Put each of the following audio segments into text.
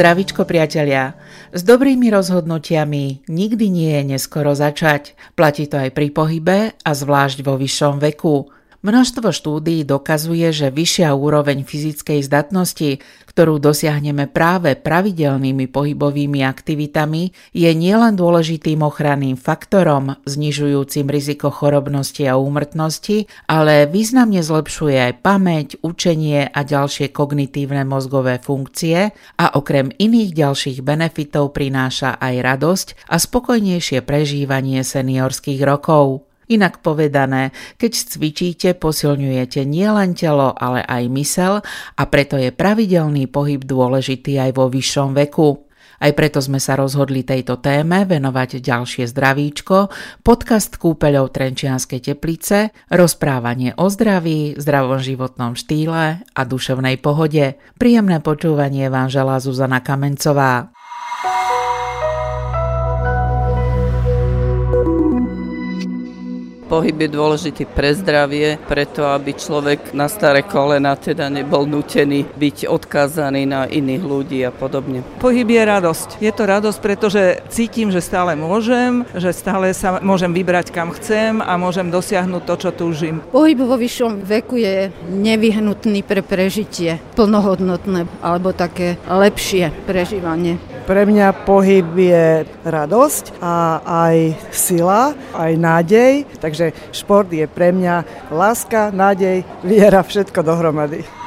Zdravičko priatelia, s dobrými rozhodnutiami nikdy nie je neskoro začať. Platí to aj pri pohybe a zvlášť vo vyššom veku. Množstvo štúdií dokazuje, že vyššia úroveň fyzickej zdatnosti, ktorú dosiahneme práve pravidelnými pohybovými aktivitami, je nielen dôležitým ochranným faktorom, znižujúcim riziko chorobnosti a úmrtnosti, ale významne zlepšuje aj pamäť, učenie a ďalšie kognitívne mozgové funkcie a okrem iných ďalších benefitov prináša aj radosť a spokojnejšie prežívanie seniorských rokov. Inak povedané, keď cvičíte, posilňujete nielen telo, ale aj mysel a preto je pravidelný pohyb dôležitý aj vo vyššom veku. Aj preto sme sa rozhodli tejto téme venovať ďalšie zdravíčko, podcast kúpeľov Trenčianskej teplice, rozprávanie o zdraví, zdravom životnom štýle a duševnej pohode. Príjemné počúvanie vám želá Zuzana Kamencová. Pohyb je dôležitý pre zdravie, preto aby človek na staré kolena teda nebol nutený byť odkázaný na iných ľudí a podobne. Pohyb je radosť. Je to radosť, pretože cítim, že stále môžem, že stále sa môžem vybrať kam chcem a môžem dosiahnuť to, čo túžim. Pohyb vo vyššom veku je nevyhnutný pre prežitie, plnohodnotné alebo také lepšie prežívanie. Pre mňa pohyb je radosť a aj sila, aj nádej, takže šport je pre mňa láska, nádej, viera, všetko dohromady.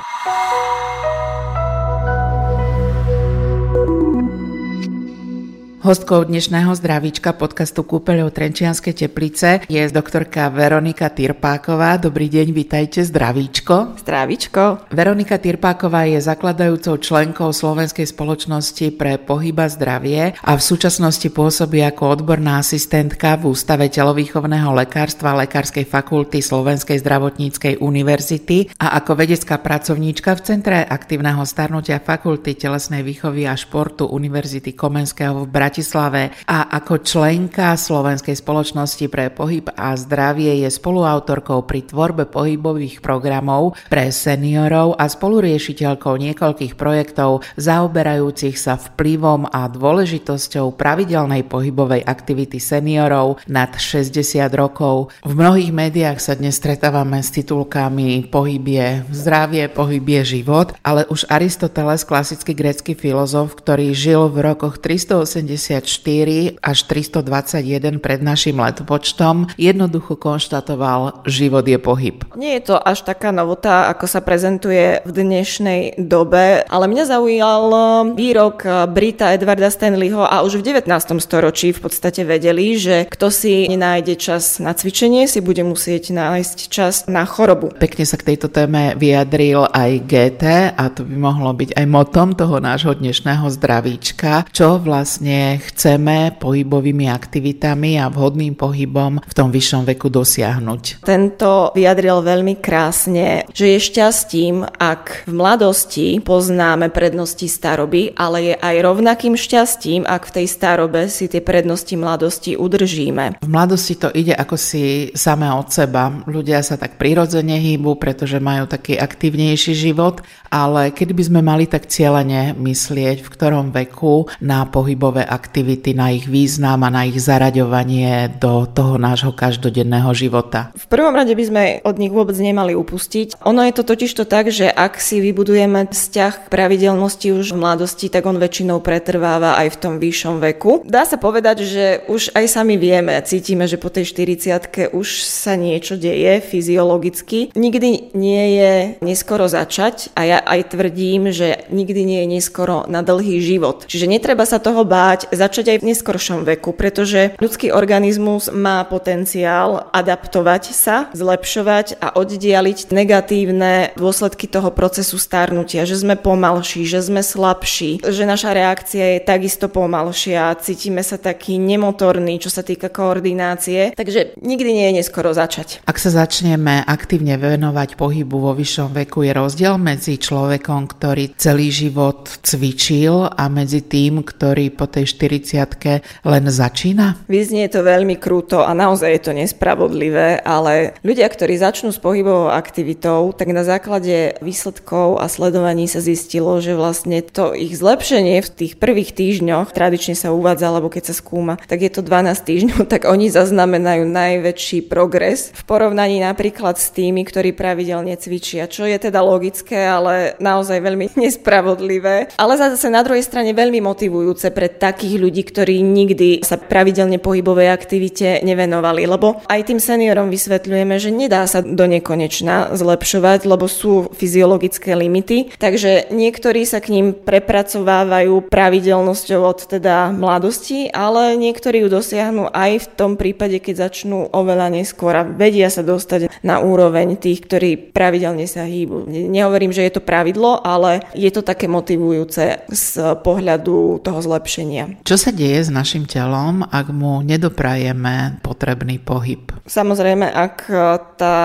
Hostkou dnešného zdravíčka podcastu Kúpeľov Trenčianskej teplice je doktorka Veronika Tirpáková. Dobrý deň, vitajte, zdravíčko. Zdravíčko. Veronika Tirpáková je zakladajúcou členkou Slovenskej spoločnosti pre pohyba zdravie a v súčasnosti pôsobí ako odborná asistentka v Ústave telovýchovného lekárstva Lekárskej fakulty Slovenskej zdravotníckej univerzity a ako vedecká pracovníčka v Centre aktívneho starnutia Fakulty telesnej výchovy a športu Univerzity Komenského v Bratislave Bratislave a ako členka Slovenskej spoločnosti pre pohyb a zdravie je spoluautorkou pri tvorbe pohybových programov pre seniorov a spoluriešiteľkou niekoľkých projektov zaoberajúcich sa vplyvom a dôležitosťou pravidelnej pohybovej aktivity seniorov nad 60 rokov. V mnohých médiách sa dnes stretávame s titulkami Pohybie zdravie, pohybie život, ale už Aristoteles, klasický grécky filozof, ktorý žil v rokoch 380 354 až 321 pred našim letopočtom jednoducho konštatoval, život je pohyb. Nie je to až taká novota, ako sa prezentuje v dnešnej dobe, ale mňa zaujal výrok Brita Edwarda Stanleyho a už v 19. storočí v podstate vedeli, že kto si nenájde čas na cvičenie, si bude musieť nájsť čas na chorobu. Pekne sa k tejto téme vyjadril aj GT a to by mohlo byť aj motom toho nášho dnešného zdravíčka, čo vlastne chceme pohybovými aktivitami a vhodným pohybom v tom vyššom veku dosiahnuť. Tento vyjadril veľmi krásne, že je šťastím, ak v mladosti poznáme prednosti staroby, ale je aj rovnakým šťastím, ak v tej starobe si tie prednosti mladosti udržíme. V mladosti to ide ako si samé od seba. Ľudia sa tak prirodzene hýbu, pretože majú taký aktívnejší život, ale kedy by sme mali tak cieľene myslieť, v ktorom veku na pohybové aktivity aktivity, na ich význam a na ich zaraďovanie do toho nášho každodenného života? V prvom rade by sme od nich vôbec nemali upustiť. Ono je to totiž to tak, že ak si vybudujeme vzťah k pravidelnosti už v mladosti, tak on väčšinou pretrváva aj v tom vyššom veku. Dá sa povedať, že už aj sami vieme, cítime, že po tej 40 už sa niečo deje fyziologicky. Nikdy nie je neskoro začať a ja aj tvrdím, že nikdy nie je neskoro na dlhý život. Čiže netreba sa toho báť, začať aj v neskoršom veku, pretože ľudský organizmus má potenciál adaptovať sa, zlepšovať a oddialiť negatívne dôsledky toho procesu starnutia, že sme pomalší, že sme slabší, že naša reakcia je takisto pomalšia, cítime sa taký nemotorný, čo sa týka koordinácie, takže nikdy nie je neskoro začať. Ak sa začneme aktívne venovať pohybu vo vyššom veku, je rozdiel medzi človekom, ktorý celý život cvičil a medzi tým, ktorý po tej 40 len začína? Vyznie to veľmi krúto a naozaj je to nespravodlivé, ale ľudia, ktorí začnú s pohybovou aktivitou, tak na základe výsledkov a sledovaní sa zistilo, že vlastne to ich zlepšenie v tých prvých týždňoch, tradične sa uvádza, alebo keď sa skúma, tak je to 12 týždňov, tak oni zaznamenajú najväčší progres v porovnaní napríklad s tými, ktorí pravidelne cvičia, čo je teda logické, ale naozaj veľmi nespravodlivé. Ale zase na druhej strane veľmi motivujúce pre takých ľudí, ktorí nikdy sa pravidelne pohybovej aktivite nevenovali, lebo aj tým seniorom vysvetľujeme, že nedá sa do nekonečna zlepšovať, lebo sú fyziologické limity, takže niektorí sa k ním prepracovávajú pravidelnosťou od teda mladosti, ale niektorí ju dosiahnu aj v tom prípade, keď začnú oveľa neskôr a vedia sa dostať na úroveň tých, ktorí pravidelne sa hýbu. Nehovorím, že je to pravidlo, ale je to také motivujúce z pohľadu toho zlepšenia. Čo sa deje s našim telom, ak mu nedoprajeme potrebný pohyb? Samozrejme, ak tá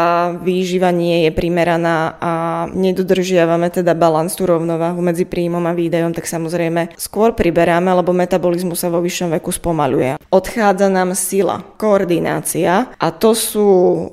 výživa nie je primeraná a nedodržiavame teda balans, tú rovnováhu medzi príjmom a výdajom, tak samozrejme skôr priberáme, lebo metabolizmus sa vo vyššom veku spomaluje. Odchádza nám sila, koordinácia a to sú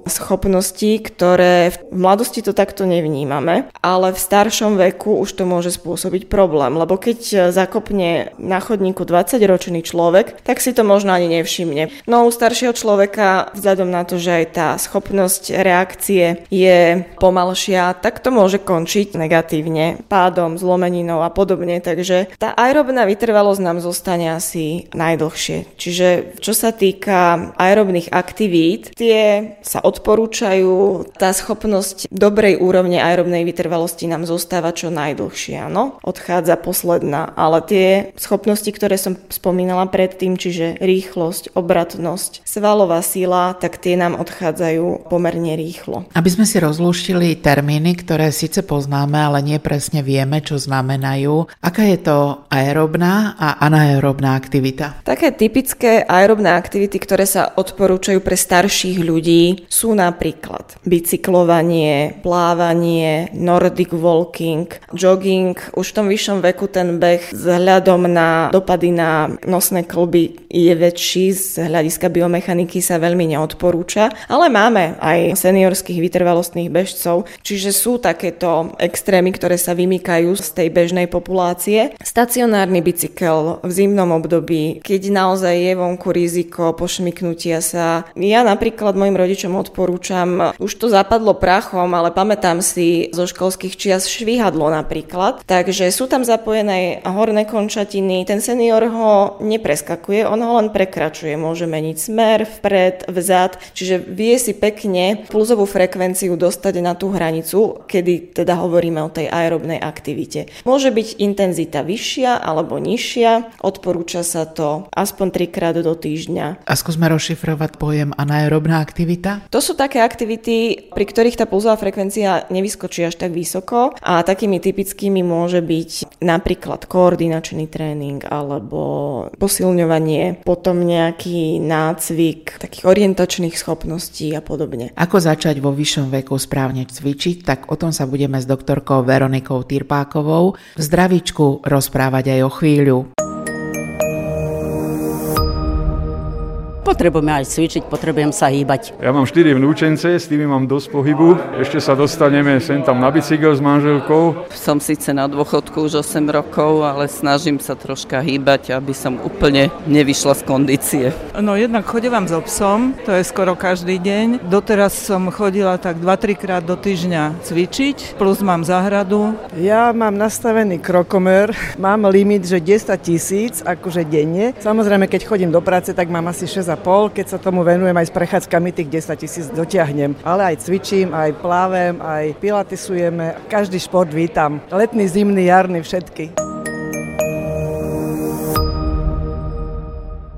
schopnosti, ktoré v mladosti to takto nevnímame, ale v staršom veku už to môže spôsobiť problém, lebo keď zakopne na chodníku 20-ročný človek, tak si to možno ani nevšimne. No u staršieho človeka, vzhľadom na to, že aj tá schopnosť reakcie je pomalšia, tak to môže končiť negatívne, pádom, zlomeninou a podobne, takže tá aerobná vytrvalosť nám zostane asi najdlhšie. Čiže čo sa týka aerobných aktivít, tie sa odporúčajú, tá schopnosť dobrej úrovne aerobnej vytrvalosti nám zostáva čo najdlhšie, áno, odchádza posledná, ale tie schopnosti, ktoré som spomínala predtým, čiže rýchlosť, obratnosť, svalová sila, tak tie nám odchádzajú pomerne rýchlo. Aby sme si rozlúštili termíny, ktoré síce poznáme, ale nie presne vieme, čo znamenajú, aká je to aerobná a anaerobná aktivita? Také typické aerobné aktivity, ktoré sa odporúčajú pre starších ľudí, sú napríklad bicyklovanie, plávanie, nordic walking, jogging. Už v tom vyššom veku ten beh vzhľadom na dopady na nosné klby je väčší, z hľadiska biomechaniky sa veľmi neodporúča, ale máme aj seniorských vytrvalostných bežcov, čiže sú takéto extrémy, ktoré sa vymykajú z tej bežnej populácie. Stacionárny bicykel v zimnom období, keď naozaj je vonku riziko pošmiknutia sa. Ja napríklad mojim rodičom odporúčam, už to zapadlo prachom, ale pamätám si zo školských čias švihadlo napríklad, takže sú tam zapojené horné končatiny, ten senior ho nepreskakuje, on ho len prekračuje, môže meniť smer, vpred, vzad, čiže vie si pekne pulzovú frekvenciu dostať na tú hranicu, kedy teda hovoríme o tej aerobnej aktivite. Môže byť intenzita vyššia alebo nižšia, odporúča sa to aspoň trikrát do týždňa. A skúsme rozšifrovať pojem anaerobná aktivita? To sú také aktivity, pri ktorých tá pulzová frekvencia nevyskočí až tak vysoko a takými typickými môže byť napríklad koordinačný tréning alebo posilňovanie, potom nejaký nácvik takých orientačných schopností a podobne. Ako začať vo vyššom veku správne cvičiť, tak o tom sa budeme s doktorkou Veronikou Tyrpákovou v zdravičku rozprávať aj o chvíľu. Potrebujeme aj cvičiť, potrebujem sa hýbať. Ja mám 4 vnúčence, s tými mám dosť pohybu. Ešte sa dostaneme sem tam na bicykel s manželkou. Som síce na dôchodku už 8 rokov, ale snažím sa troška hýbať, aby som úplne nevyšla z kondície. No jednak chodevám so psom, to je skoro každý deň. Doteraz som chodila tak 2-3 krát do týždňa cvičiť, plus mám záhradu. Ja mám nastavený krokomer, mám limit, že 10 tisíc, akože denne. Samozrejme, keď chodím do práce, tak mám asi 6 pol, keď sa tomu venujem aj s prechádzkami, tých 10 tisíc dotiahnem. Ale aj cvičím, aj plávem, aj pilatisujeme. Každý šport vítam. Letný, zimný, jarný, všetky.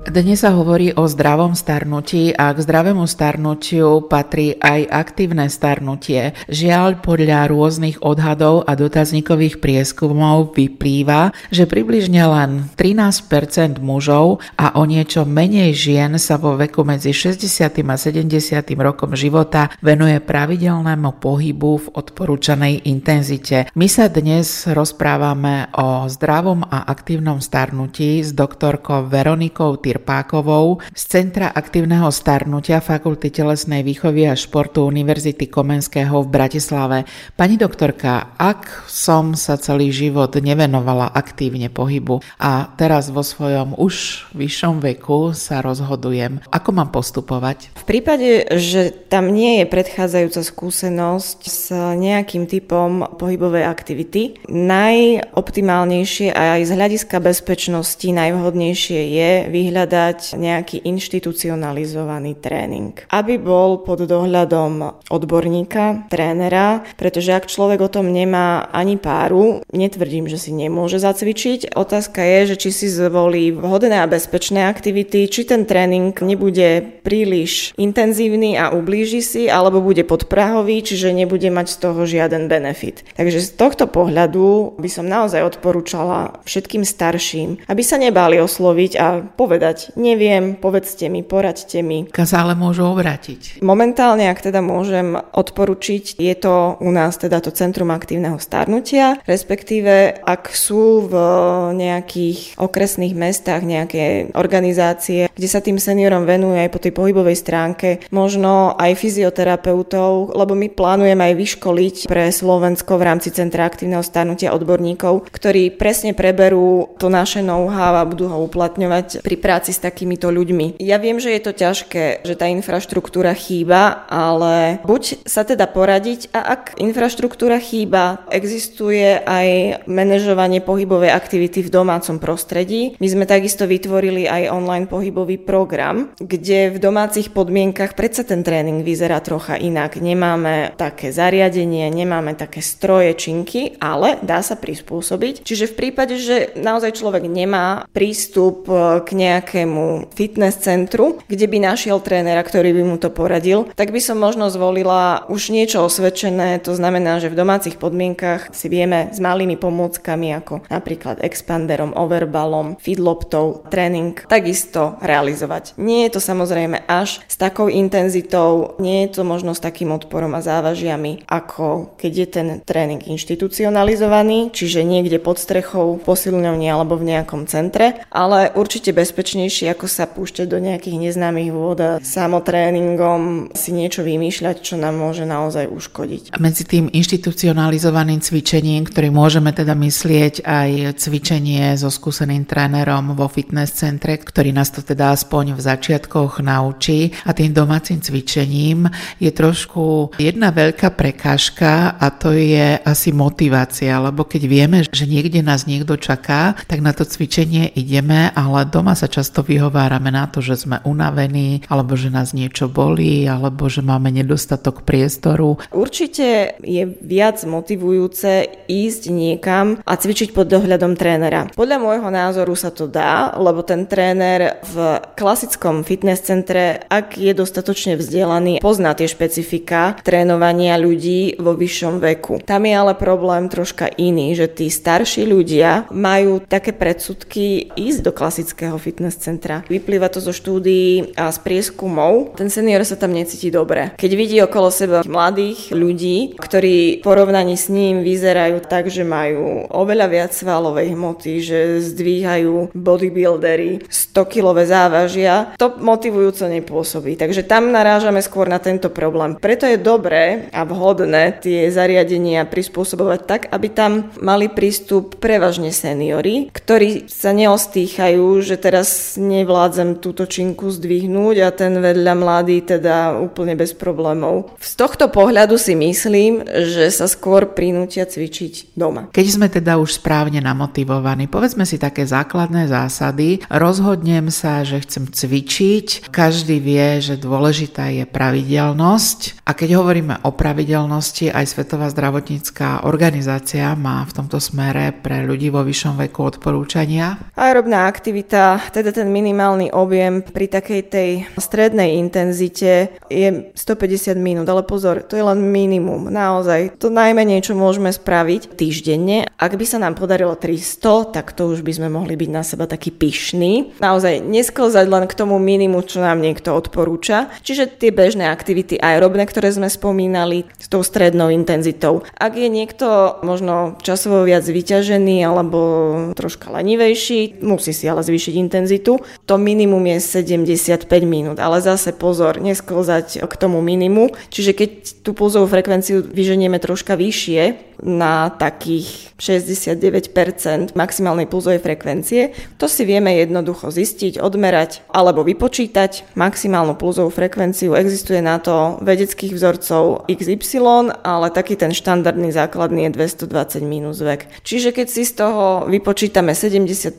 Dnes sa hovorí o zdravom starnutí a k zdravému starnutiu patrí aj aktívne starnutie. Žiaľ, podľa rôznych odhadov a dotazníkových prieskumov vyplýva, že približne len 13% mužov a o niečo menej žien sa vo veku medzi 60 a 70 rokom života venuje pravidelnému pohybu v odporúčanej intenzite. My sa dnes rozprávame o zdravom a aktívnom starnutí s doktorkou Veronikou Tyr Krpákovou z Centra aktívneho starnutia Fakulty telesnej výchovy a športu Univerzity Komenského v Bratislave. Pani doktorka, ak som sa celý život nevenovala aktívne pohybu a teraz vo svojom už vyššom veku sa rozhodujem, ako mám postupovať? V prípade, že tam nie je predchádzajúca skúsenosť s nejakým typom pohybovej aktivity, najoptimálnejšie a aj z hľadiska bezpečnosti najvhodnejšie je vyhľadať hľadať nejaký inštitucionalizovaný tréning, aby bol pod dohľadom odborníka, trénera, pretože ak človek o tom nemá ani páru, netvrdím, že si nemôže zacvičiť. Otázka je, že či si zvolí vhodné a bezpečné aktivity, či ten tréning nebude príliš intenzívny a ublíži si, alebo bude podprahový, čiže nebude mať z toho žiaden benefit. Takže z tohto pohľadu by som naozaj odporúčala všetkým starším, aby sa nebáli osloviť a povedať, povedať, neviem, povedzte mi, poraďte mi. Ale môžu obrátiť? Momentálne, ak teda môžem odporučiť, je to u nás teda to Centrum aktívneho starnutia, respektíve ak sú v nejakých okresných mestách nejaké organizácie, kde sa tým seniorom venuje aj po tej pohybovej stránke, možno aj fyzioterapeutov, lebo my plánujeme aj vyškoliť pre Slovensko v rámci Centra aktívneho starnutia odborníkov, ktorí presne preberú to naše know-how a budú ho uplatňovať pri práci práci s takýmito ľuďmi. Ja viem, že je to ťažké, že tá infraštruktúra chýba, ale buď sa teda poradiť a ak infraštruktúra chýba, existuje aj manažovanie pohybovej aktivity v domácom prostredí. My sme takisto vytvorili aj online pohybový program, kde v domácich podmienkach predsa ten tréning vyzerá trocha inak. Nemáme také zariadenie, nemáme také stroje, činky, ale dá sa prispôsobiť. Čiže v prípade, že naozaj človek nemá prístup k nejakej nejakému fitness centru, kde by našiel trénera, ktorý by mu to poradil, tak by som možno zvolila už niečo osvedčené, to znamená, že v domácich podmienkach si vieme s malými pomôckami ako napríklad expanderom, overbalom, feedloptou tréning takisto realizovať. Nie je to samozrejme až s takou intenzitou, nie je to možno s takým odporom a závažiami, ako keď je ten tréning inštitucionalizovaný, čiže niekde pod strechou, posilňovni alebo v nejakom centre, ale určite bezpečne bezpečnejšie, ako sa púšťať do nejakých neznámych vôd a samotréningom si niečo vymýšľať, čo nám môže naozaj uškodiť. A medzi tým inštitucionalizovaným cvičením, ktorý môžeme teda myslieť aj cvičenie so skúseným trénerom vo fitness centre, ktorý nás to teda aspoň v začiatkoch naučí a tým domácim cvičením je trošku jedna veľká prekážka a to je asi motivácia, lebo keď vieme, že niekde nás niekto čaká, tak na to cvičenie ideme, ale doma sa často často vyhovárame na to, že sme unavení, alebo že nás niečo bolí, alebo že máme nedostatok priestoru. Určite je viac motivujúce ísť niekam a cvičiť pod dohľadom trénera. Podľa môjho názoru sa to dá, lebo ten tréner v klasickom fitness centre, ak je dostatočne vzdelaný, pozná tie špecifika trénovania ľudí vo vyššom veku. Tam je ale problém troška iný, že tí starší ľudia majú také predsudky ísť do klasického fitness centra. Vyplýva to zo štúdií a z prieskumov. Ten senior sa tam necíti dobre. Keď vidí okolo seba mladých ľudí, ktorí v porovnaní s ním vyzerajú tak, že majú oveľa viac svalovej hmoty, že zdvíhajú bodybuildery 100-kilové závažia, to motivujúco nepôsobí. Takže tam narážame skôr na tento problém. Preto je dobré a vhodné tie zariadenia prispôsobovať tak, aby tam mali prístup prevažne seniory, ktorí sa neostýchajú, že teraz nevládzem túto činku zdvihnúť a ten vedľa mladý teda úplne bez problémov. Z tohto pohľadu si myslím, že sa skôr prinútia cvičiť doma. Keď sme teda už správne namotivovaní, povedzme si také základné zásady, rozhodnem sa, že chcem cvičiť, každý vie, že dôležitá je pravidelnosť a keď hovoríme o pravidelnosti, aj Svetová zdravotnícká organizácia má v tomto smere pre ľudí vo vyššom veku odporúčania. Aerobná aktivita, teda ten minimálny objem pri takej tej strednej intenzite je 150 minút, ale pozor, to je len minimum, naozaj. To najmenej, čo môžeme spraviť týždenne. Ak by sa nám podarilo 300, tak to už by sme mohli byť na seba taký pyšný. Naozaj nesklzať len k tomu minimu, čo nám niekto odporúča. Čiže tie bežné aktivity aerobné, ktoré sme spomínali, s tou strednou intenzitou. Ak je niekto možno časovo viac vyťažený alebo troška lenivejší, musí si ale zvýšiť intenzitu. To minimum je 75 minút, ale zase pozor, nesklzať k tomu minimu. Čiže keď tú pulzovú frekvenciu vyženieme troška vyššie, na takých 69% maximálnej pulzovej frekvencie, to si vieme jednoducho zistiť, odmerať alebo vypočítať. Maximálnu pulzovú frekvenciu existuje na to vedeckých vzorcov XY, ale taký ten štandardný základný je 220 minus vek. Čiže keď si z toho vypočítame 70%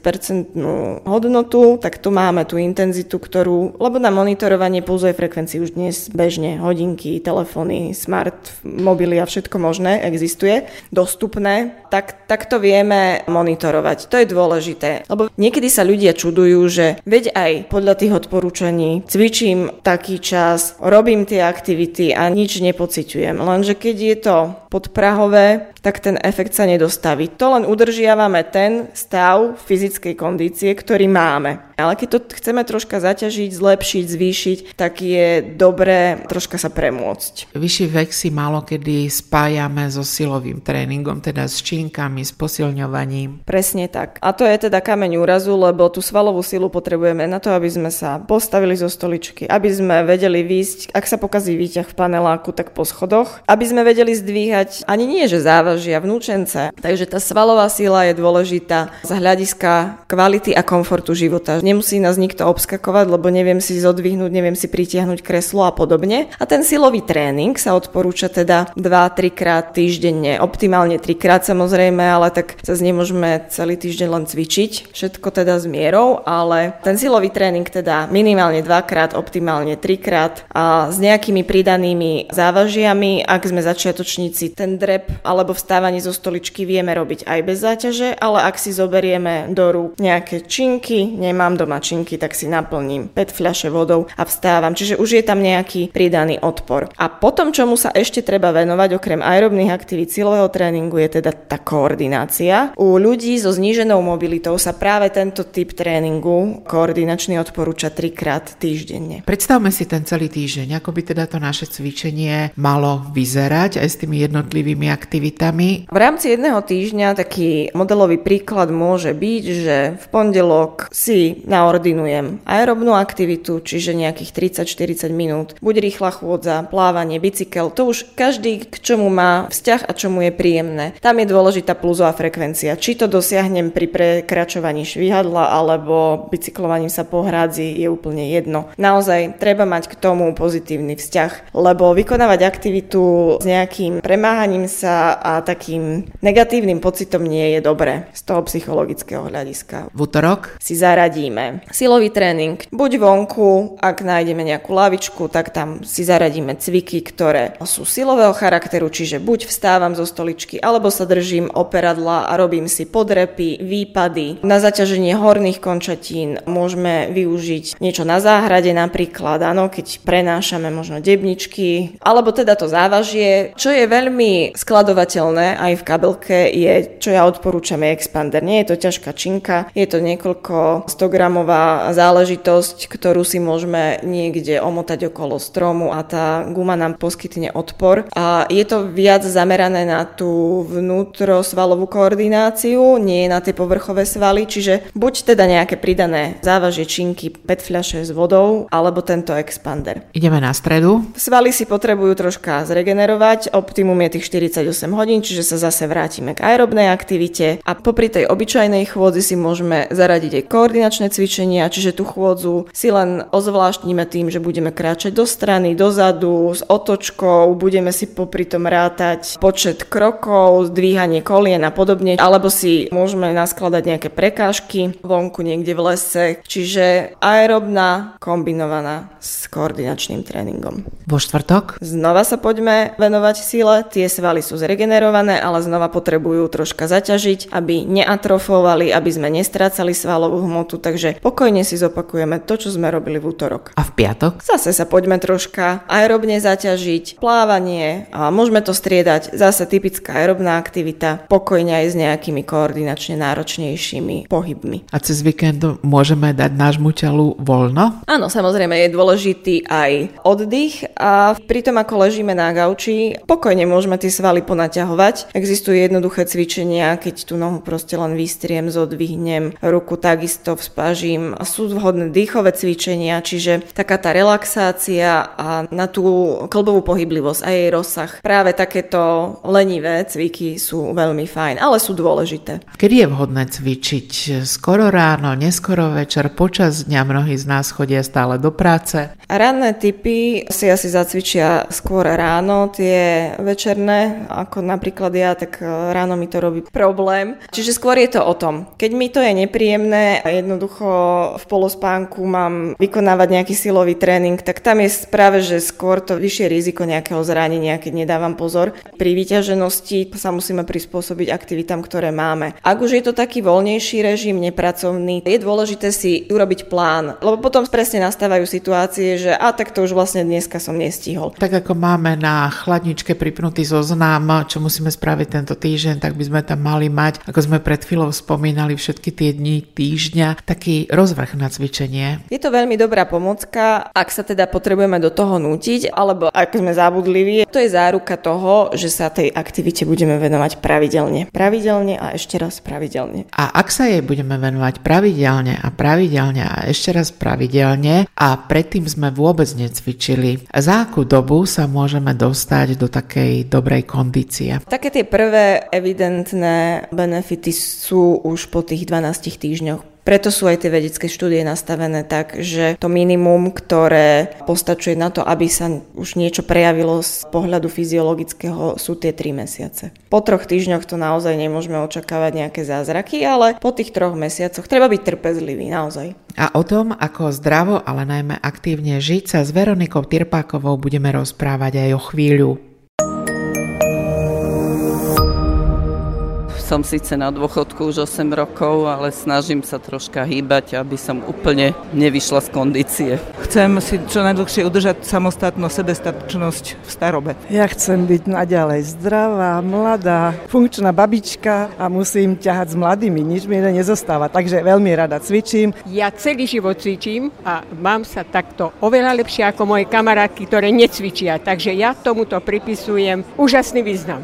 hodnotu, tak tu máme tú intenzitu, ktorú, lebo na monitorovanie pulzovej frekvencii už dnes bežne hodinky, telefóny, smart, mobily a všetko možné existuje dostupné, tak, tak to vieme monitorovať. To je dôležité. Lebo niekedy sa ľudia čudujú, že veď aj podľa tých odporúčaní cvičím taký čas, robím tie aktivity a nič nepociťujem. Lenže keď je to podprahové, tak ten efekt sa nedostaví. To len udržiavame ten stav fyzickej kondície, ktorý máme. Ale keď to chceme troška zaťažiť, zlepšiť, zvýšiť, tak je dobré troška sa premôcť. Vyšší vek si málo kedy spájame so silovým tréningom, teda s činkami, s posilňovaním. Presne tak. A to je teda kameň úrazu, lebo tú svalovú silu potrebujeme na to, aby sme sa postavili zo stoličky, aby sme vedeli výjsť, ak sa pokazí výťah v paneláku, tak po schodoch, aby sme vedeli zdvíhať ani nie, že závažia vnúčence. Takže tá svalová sila je dôležitá z hľadiska kvality a komfortu života nemusí nás nikto obskakovať, lebo neviem si zodvihnúť, neviem si pritiahnuť kreslo a podobne. A ten silový tréning sa odporúča teda 2-3 krát týždenne, optimálne 3 krát samozrejme, ale tak sa nemôžeme celý týždeň len cvičiť, všetko teda s mierou, ale ten silový tréning teda minimálne 2 krát, optimálne 3 krát a s nejakými pridanými závažiami, ak sme začiatočníci, ten drep alebo vstávanie zo stoličky vieme robiť aj bez záťaže, ale ak si zoberieme do rúk nejaké činky, nemám doma činky, tak si naplním 5 fľaše vodou a vstávam. Čiže už je tam nejaký pridaný odpor. A potom, čomu sa ešte treba venovať, okrem aerobných aktivít silového tréningu, je teda tá koordinácia. U ľudí so zníženou mobilitou sa práve tento typ tréningu koordinačný odporúča trikrát týždenne. Predstavme si ten celý týždeň, ako by teda to naše cvičenie malo vyzerať aj s tými jednotlivými aktivitami. V rámci jedného týždňa taký modelový príklad môže byť, že v pondelok si naordinujem aerobnú aktivitu, čiže nejakých 30-40 minút. Buď rýchla chôdza, plávanie, bicykel, to už každý k čomu má vzťah a čomu je príjemné. Tam je dôležitá pulzová frekvencia. Či to dosiahnem pri prekračovaní švihadla alebo bicyklovaním sa po hrádzi je úplne jedno. Naozaj treba mať k tomu pozitívny vzťah, lebo vykonávať aktivitu s nejakým premáhaním sa a takým negatívnym pocitom nie je dobré z toho psychologického hľadiska. V útorok si zaradíme zaradíme silový tréning, buď vonku, ak nájdeme nejakú lavičku, tak tam si zaradíme cviky, ktoré sú silového charakteru, čiže buď vstávam zo stoličky, alebo sa držím operadla a robím si podrepy, výpady. Na zaťaženie horných končatín môžeme využiť niečo na záhrade napríklad, áno, keď prenášame možno debničky, alebo teda to závažie. Čo je veľmi skladovateľné aj v kabelke je, čo ja odporúčam, je expander. Nie je to ťažká činka, je to niekoľko 100 gramov gramová záležitosť, ktorú si môžeme niekde omotať okolo stromu a tá guma nám poskytne odpor. A je to viac zamerané na tú vnútrosvalovú koordináciu, nie na tie povrchové svaly, čiže buď teda nejaké pridané závažie činky, 5 fľaše s vodou, alebo tento expander. Ideme na stredu. Svaly si potrebujú troška zregenerovať, optimum je tých 48 hodín, čiže sa zase vrátime k aerobnej aktivite a popri tej obyčajnej chôdzi si môžeme zaradiť aj koordinačné cvičenia, čiže tú chôdzu si len ozvláštnime tým, že budeme kráčať do strany, dozadu, s otočkou, budeme si popri tom rátať počet krokov, zdvíhanie kolien a podobne, alebo si môžeme naskladať nejaké prekážky vonku niekde v lese, čiže aerobná kombinovaná s koordinačným tréningom. Vo štvrtok? Znova sa poďme venovať sile. Tie svaly sú zregenerované, ale znova potrebujú troška zaťažiť, aby neatrofovali, aby sme nestrácali svalovú hmotu, takže pokojne si zopakujeme to, čo sme robili v útorok. A v piatok? Zase sa poďme troška aerobne zaťažiť, plávanie a môžeme to striedať. Zase typická aerobná aktivita, pokojne aj s nejakými koordinačne náročnejšími pohybmi. A cez víkend môžeme dať nášmu telu voľno? Áno, samozrejme je dôležitý aj oddych a pri tom, ako ležíme na gauči, pokojne môžeme tie svaly ponaťahovať. Existujú jednoduché cvičenia, keď tú nohu proste len vystriem, zodvihnem, ruku takisto vzpažím. Sú vhodné dýchové cvičenia, čiže taká tá relaxácia a na tú klbovú pohyblivosť a jej rozsah. Práve takéto lenivé cviky sú veľmi fajn, ale sú dôležité. Kedy je vhodné cvičiť? Skoro ráno, neskoro večer, počas dňa mnohí z nás chodia stále do práce. Ranné typy si asi zacvičia skôr ráno, tie večerné, ako napríklad ja, tak e, ráno mi to robí problém. Čiže skôr je to o tom. Keď mi to je nepríjemné a jednoducho v polospánku mám vykonávať nejaký silový tréning, tak tam je práve, že skôr to vyššie riziko nejakého zranenia, keď nedávam pozor. Pri vyťaženosti sa musíme prispôsobiť aktivitám, ktoré máme. Ak už je to taký voľnejší režim, nepracovný, je dôležité si urobiť plán, lebo potom presne nastávajú situácie, že a tak to už vlastne dneska som nestihol. Tak ako máme na chladničke pripnutý zoznam, čo musíme spraviť tento týždeň, tak by sme tam mali mať, ako sme pred chvíľou spomínali, všetky tie dni týždňa, taký rozvrh na cvičenie. Je to veľmi dobrá pomocka, ak sa teda potrebujeme do toho nútiť, alebo ak sme zabudliví, to je záruka toho, že sa tej aktivite budeme venovať pravidelne. Pravidelne a ešte raz pravidelne. A ak sa jej budeme venovať pravidelne a pravidelne a ešte raz pravidelne a predtým sme vôbec necvičili. Za akú dobu sa môžeme dostať do takej dobrej kondície? Také tie prvé evidentné benefity sú už po tých 12 týždňoch preto sú aj tie vedecké štúdie nastavené tak, že to minimum, ktoré postačuje na to, aby sa už niečo prejavilo z pohľadu fyziologického, sú tie 3 mesiace. Po troch týždňoch to naozaj nemôžeme očakávať nejaké zázraky, ale po tých troch mesiacoch treba byť trpezlivý, naozaj. A o tom, ako zdravo, ale najmä aktívne žiť sa s Veronikou Tirpákovou budeme rozprávať aj o chvíľu. Som síce na dôchodku už 8 rokov, ale snažím sa troška hýbať, aby som úplne nevyšla z kondície. Chcem si čo najdlhšie udržať samostatnosť, sebestačnosť v starobe. Ja chcem byť naďalej zdravá, mladá, funkčná babička a musím ťahať s mladými, nič mi nezostáva, takže veľmi rada cvičím. Ja celý život cvičím a mám sa takto oveľa lepšie ako moje kamarátky, ktoré necvičia, takže ja tomuto pripisujem úžasný význam.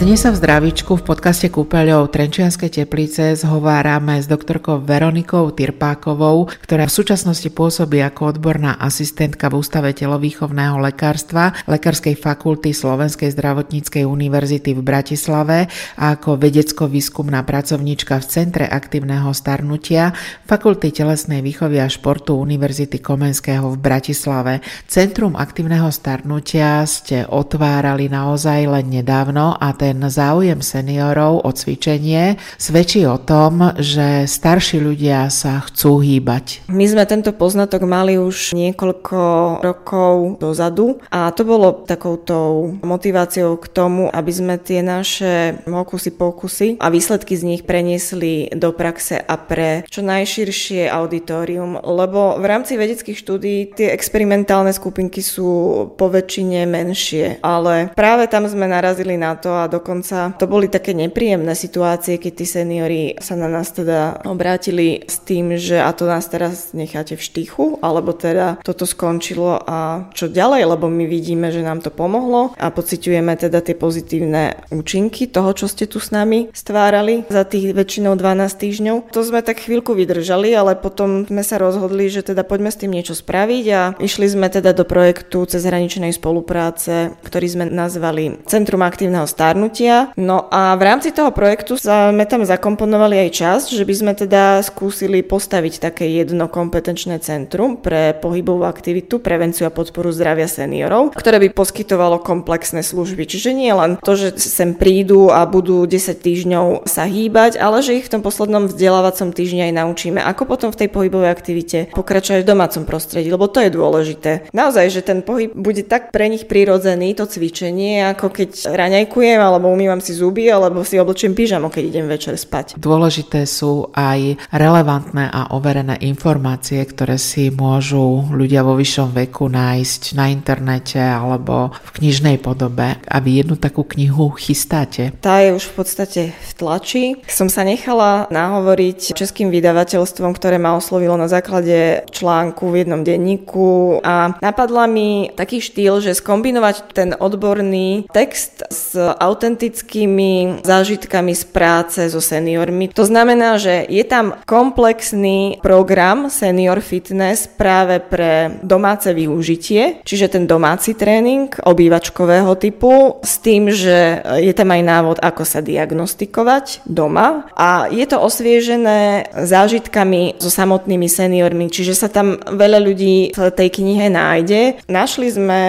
Dnes sa v zdravíčku v podcaste Kúpeľov Trenčianskej teplice zhovárame s doktorkou Veronikou Tirpákovou, ktorá v súčasnosti pôsobí ako odborná asistentka v Ústave telovýchovného lekárstva Lekárskej fakulty Slovenskej zdravotníckej univerzity v Bratislave a ako vedecko-výskumná pracovníčka v Centre aktívneho starnutia Fakulty telesnej výchovy a športu Univerzity Komenského v Bratislave. Centrum aktívneho starnutia ste otvárali naozaj len nedávno a ten ten záujem seniorov o cvičenie svedčí o tom, že starší ľudia sa chcú hýbať. My sme tento poznatok mali už niekoľko rokov dozadu a to bolo takouto motiváciou k tomu, aby sme tie naše hokusy pokusy a výsledky z nich preniesli do praxe a pre čo najširšie auditorium, lebo v rámci vedeckých štúdí tie experimentálne skupinky sú po väčšine menšie, ale práve tam sme narazili na to a do dokonca to boli také nepríjemné situácie, keď tí seniori sa na nás teda obrátili s tým, že a to nás teraz necháte v štychu, alebo teda toto skončilo a čo ďalej, lebo my vidíme, že nám to pomohlo a pociťujeme teda tie pozitívne účinky toho, čo ste tu s nami stvárali za tých väčšinou 12 týždňov. To sme tak chvíľku vydržali, ale potom sme sa rozhodli, že teda poďme s tým niečo spraviť a išli sme teda do projektu cezhraničnej spolupráce, ktorý sme nazvali Centrum aktívneho starnutia dosiahnutia. No a v rámci toho projektu sme tam zakomponovali aj čas, že by sme teda skúsili postaviť také jedno kompetenčné centrum pre pohybovú aktivitu, prevenciu a podporu zdravia seniorov, ktoré by poskytovalo komplexné služby. Čiže nie len to, že sem prídu a budú 10 týždňov sa hýbať, ale že ich v tom poslednom vzdelávacom týždni aj naučíme, ako potom v tej pohybovej aktivite pokračovať v domácom prostredí, lebo to je dôležité. Naozaj, že ten pohyb bude tak pre nich prirodzený, to cvičenie, ako keď raňajkujem, alebo umývam si zuby, alebo si oblečím pyžamo, keď idem večer spať. Dôležité sú aj relevantné a overené informácie, ktoré si môžu ľudia vo vyššom veku nájsť na internete alebo v knižnej podobe. A vy jednu takú knihu chystáte? Tá je už v podstate v tlači. Som sa nechala nahovoriť českým vydavateľstvom, ktoré ma oslovilo na základe článku v jednom denníku a napadla mi taký štýl, že skombinovať ten odborný text s autentickými zážitkami z práce so seniormi. To znamená, že je tam komplexný program Senior Fitness práve pre domáce využitie, čiže ten domáci tréning obývačkového typu s tým, že je tam aj návod, ako sa diagnostikovať doma a je to osviežené zážitkami so samotnými seniormi, čiže sa tam veľa ľudí v tej knihe nájde. Našli sme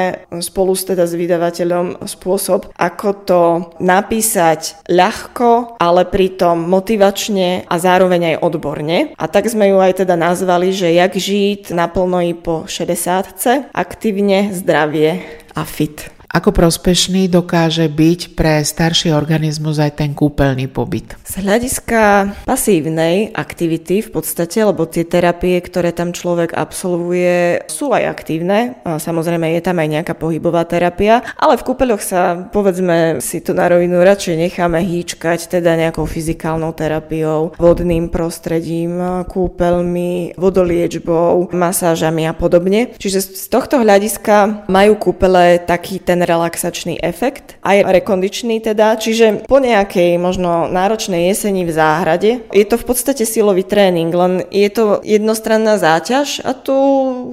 spolu s, teda s vydavateľom spôsob, ako to napísať ľahko, ale pritom motivačne a zároveň aj odborne. A tak sme ju aj teda nazvali, že jak žiť naplno i po 60 aktívne, zdravie a fit. Ako prospešný dokáže byť pre starší organizmus aj ten kúpeľný pobyt? Z hľadiska pasívnej aktivity v podstate, lebo tie terapie, ktoré tam človek absolvuje, sú aj aktívne. Samozrejme je tam aj nejaká pohybová terapia, ale v kúpeľoch sa, povedzme si to na rovinu, radšej necháme hýčkať teda nejakou fyzikálnou terapiou, vodným prostredím, kúpeľmi, vodoliečbou, masážami a podobne. Čiže z tohto hľadiska majú kúpele taký ten relaxačný efekt, aj rekondičný teda, čiže po nejakej možno náročnej jeseni v záhrade je to v podstate silový tréning, len je to jednostranná záťaž a tu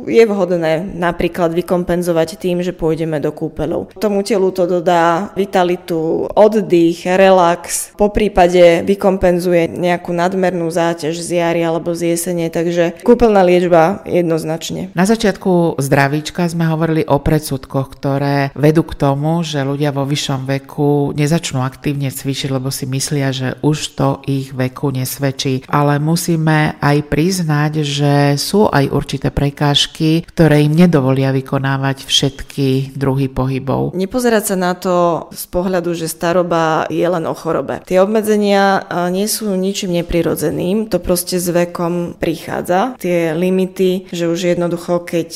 je vhodné napríklad vykompenzovať tým, že pôjdeme do kúpeľov. Tomu telu to dodá vitalitu, oddych, relax, po prípade vykompenzuje nejakú nadmernú záťaž z jary alebo z jesene, takže kúpeľná liečba jednoznačne. Na začiatku zdravíčka sme hovorili o predsudkoch, ktoré vedú vedú k tomu, že ľudia vo vyššom veku nezačnú aktívne cvičiť, lebo si myslia, že už to ich veku nesvedčí. Ale musíme aj priznať, že sú aj určité prekážky, ktoré im nedovolia vykonávať všetky druhy pohybov. Nepozerať sa na to z pohľadu, že staroba je len o chorobe. Tie obmedzenia nie sú ničím neprirodzeným, to proste s vekom prichádza. Tie limity, že už jednoducho, keď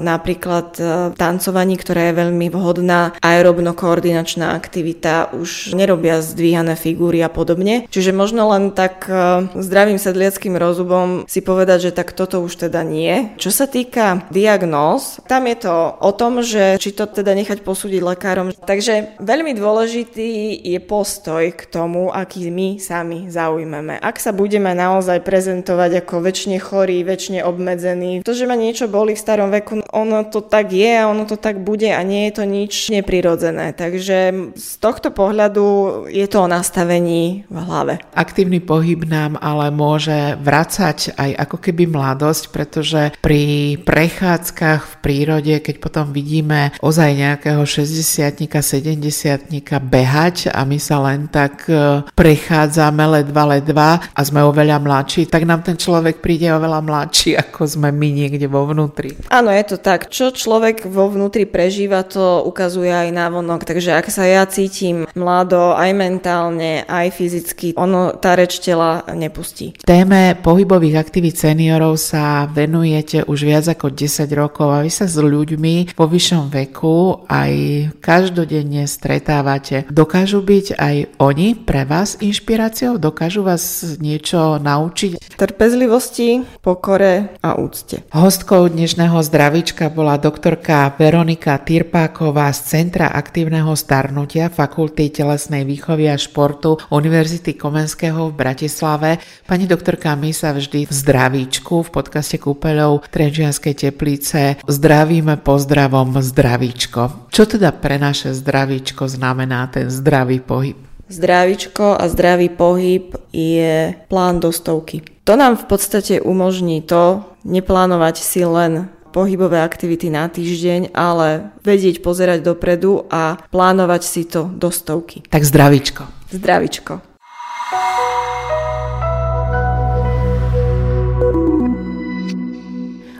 napríklad tancovaní, ktoré je veľmi vhodné vhodná aerobno-koordinačná aktivita, už nerobia zdvíhané figúry a podobne. Čiže možno len tak e, zdravým sedliackým rozumom si povedať, že tak toto už teda nie. Čo sa týka diagnóz, tam je to o tom, že či to teda nechať posúdiť lekárom. Takže veľmi dôležitý je postoj k tomu, aký my sami zaujmeme. Ak sa budeme naozaj prezentovať ako väčšine chorí, väčšine obmedzený, to, že ma niečo boli v starom veku, ono to tak je a ono to tak bude a nie je to nič nič neprirodzené. Takže z tohto pohľadu je to o nastavení v hlave. Aktívny pohyb nám ale môže vracať aj ako keby mladosť, pretože pri prechádzkach v prírode, keď potom vidíme ozaj nejakého 60 70 behať a my sa len tak e, prechádzame ledva ledva a sme oveľa mladší, tak nám ten človek príde oveľa mladší, ako sme my niekde vo vnútri. Áno, je to tak. Čo človek vo vnútri prežíva, to ukazuje aj návonok, takže ak sa ja cítim mlado, aj mentálne, aj fyzicky, ono tá reč tela nepustí. Téme pohybových aktivít seniorov sa venujete už viac ako 10 rokov a vy sa s ľuďmi vo vyššom veku aj každodenne stretávate. Dokážu byť aj oni pre vás inšpiráciou? Dokážu vás niečo naučiť? Trpezlivosti, pokore a úcte. Hostkou dnešného zdraví zdravička bola doktorka Veronika Tirpáková z Centra aktívneho starnutia Fakulty telesnej výchovy a športu Univerzity Komenského v Bratislave. Pani doktorka, my sa vždy v zdravíčku v podcaste Kúpeľov Trenčianskej teplice zdravíme pozdravom zdravíčko. Čo teda pre naše zdravíčko znamená ten zdravý pohyb? Zdravičko a zdravý pohyb je plán do stovky. To nám v podstate umožní to neplánovať si len pohybové aktivity na týždeň, ale vedieť pozerať dopredu a plánovať si to do stovky. Tak zdravičko. Zdravičko.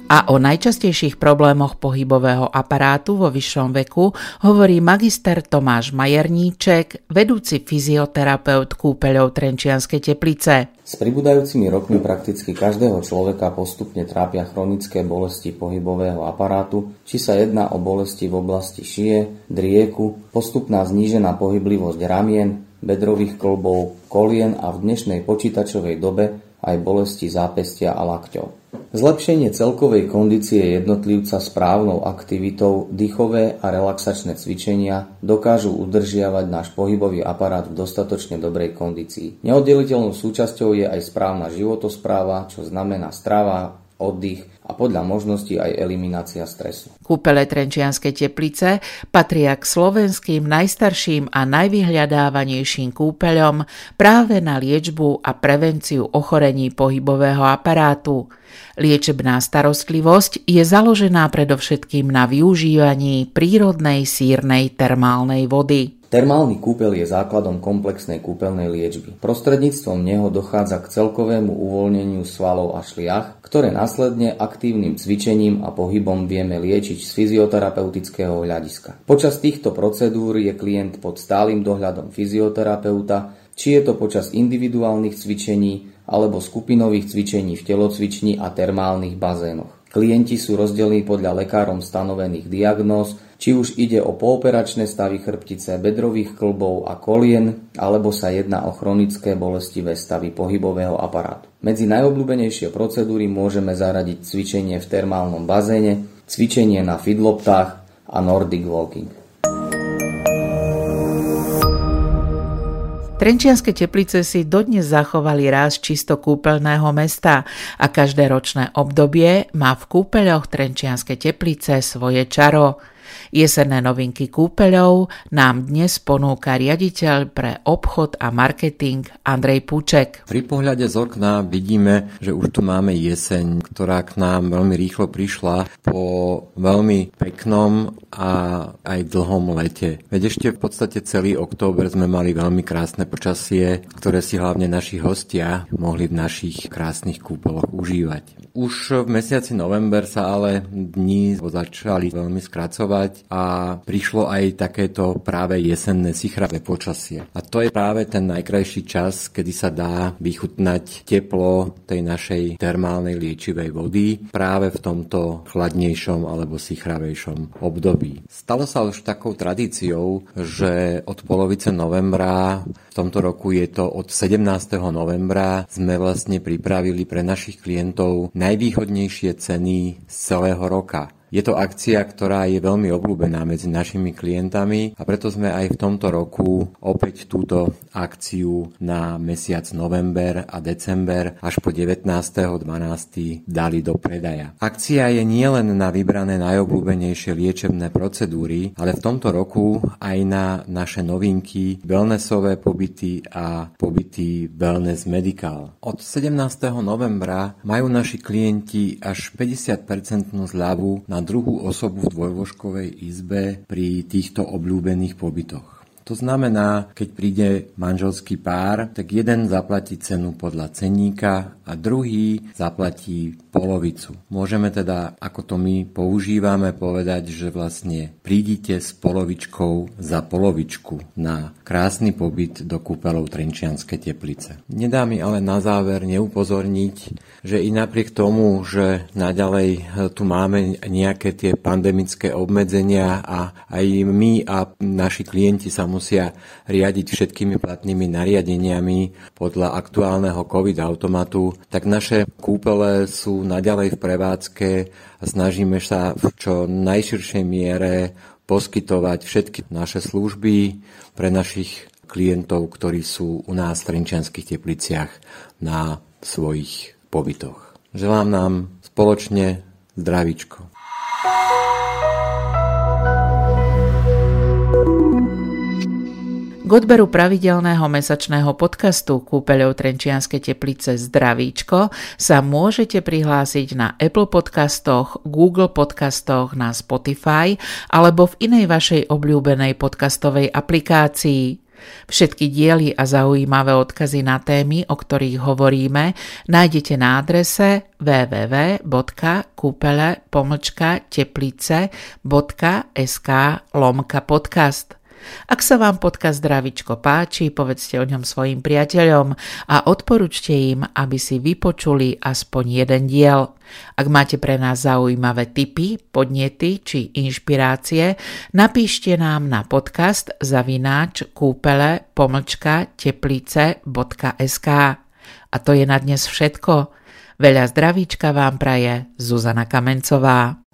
A o najčastejších problémoch pohybového aparátu vo vyššom veku hovorí magister Tomáš Majerníček, vedúci fyzioterapeut kúpeľov Trenčianskej teplice. S pribúdajúcimi rokmi prakticky každého človeka postupne trápia chronické bolesti pohybového aparátu, či sa jedná o bolesti v oblasti šie, drieku, postupná znížená pohyblivosť ramien, bedrových klbov, kolien a v dnešnej počítačovej dobe aj bolesti zápestia a lakťov. Zlepšenie celkovej kondície jednotlivca správnou aktivitou, dýchové a relaxačné cvičenia dokážu udržiavať náš pohybový aparát v dostatočne dobrej kondícii. Neoddeliteľnou súčasťou je aj správna životospráva, čo znamená strava, oddych a podľa možností aj eliminácia stresu. Kúpele Trenčianskej teplice patria k slovenským najstarším a najvyhľadávanejším kúpeľom práve na liečbu a prevenciu ochorení pohybového aparátu. Liečebná starostlivosť je založená predovšetkým na využívaní prírodnej sírnej termálnej vody. Termálny kúpel je základom komplexnej kúpeľnej liečby. Prostredníctvom neho dochádza k celkovému uvoľneniu svalov a šliach, ktoré následne aktívnym cvičením a pohybom vieme liečiť z fyzioterapeutického hľadiska. Počas týchto procedúr je klient pod stálym dohľadom fyzioterapeuta, či je to počas individuálnych cvičení alebo skupinových cvičení v telocvični a termálnych bazénoch. Klienti sú rozdelení podľa lekárom stanovených diagnóz, či už ide o pooperačné stavy chrbtice, bedrových klbov a kolien, alebo sa jedná o chronické bolestivé stavy pohybového aparátu. Medzi najobľúbenejšie procedúry môžeme zaradiť cvičenie v termálnom bazéne, cvičenie na fidloptách a Nordic walking. Trenčianske teplice si dodnes zachovali ráz čisto kúpeľného mesta a každé ročné obdobie má v kúpeľoch Trenčianske teplice svoje čaro. Jesenné novinky kúpeľov nám dnes ponúka riaditeľ pre obchod a marketing Andrej Púček. Pri pohľade z okna vidíme, že už tu máme jeseň, ktorá k nám veľmi rýchlo prišla po veľmi peknom a aj dlhom lete. Veď ešte v podstate celý október sme mali veľmi krásne počasie, ktoré si hlavne naši hostia mohli v našich krásnych kúpeloch užívať. Už v mesiaci november sa ale dní začali veľmi skracovať a prišlo aj takéto práve jesenné sichravé počasie. A to je práve ten najkrajší čas, kedy sa dá vychutnať teplo tej našej termálnej liečivej vody práve v tomto chladnejšom alebo sichravejšom období. Stalo sa už takou tradíciou, že od polovice novembra v tomto roku je to od 17. novembra sme vlastne pripravili pre našich klientov najvýhodnejšie ceny z celého roka. Je to akcia, ktorá je veľmi obľúbená medzi našimi klientami a preto sme aj v tomto roku opäť túto akciu na mesiac november a december až po 19.12. dali do predaja. Akcia je nielen na vybrané najobľúbenejšie liečebné procedúry, ale v tomto roku aj na naše novinky, wellnessové pobyty a pobyty Wellness Medical. Od 17. novembra majú naši klienti až 50% zľavu na na druhú osobu v dvojložkovej izbe pri týchto obľúbených pobytoch. To znamená, keď príde manželský pár, tak jeden zaplatí cenu podľa cenníka a druhý zaplatí polovicu. Môžeme teda, ako to my používame, povedať, že vlastne prídite s polovičkou za polovičku na krásny pobyt do kúpeľov Trenčianske teplice. Nedá mi ale na záver neupozorniť, že i napriek tomu, že naďalej tu máme nejaké tie pandemické obmedzenia a aj my a naši klienti samozrejme musia riadiť všetkými platnými nariadeniami podľa aktuálneho COVID automatu, tak naše kúpele sú naďalej v prevádzke a snažíme sa v čo najširšej miere poskytovať všetky naše služby pre našich klientov, ktorí sú u nás v Trenčianských tepliciach na svojich pobytoch. Želám nám spoločne zdravíčko. K odberu pravidelného mesačného podcastu Kúpeľov Trenčianskej teplice Zdravíčko sa môžete prihlásiť na Apple podcastoch, Google podcastoch, na Spotify alebo v inej vašej obľúbenej podcastovej aplikácii. Všetky diely a zaujímavé odkazy na témy, o ktorých hovoríme, nájdete na adrese www.kúpele-teplice.sk lomka podcast. Ak sa vám podcast Zdravičko páči, povedzte o ňom svojim priateľom a odporúčte im, aby si vypočuli aspoň jeden diel. Ak máte pre nás zaujímavé tipy, podnety či inšpirácie, napíšte nám na podcast zavináč kúpele pomlčka teplice.sk. A to je na dnes všetko. Veľa zdravíčka vám praje Zuzana Kamencová.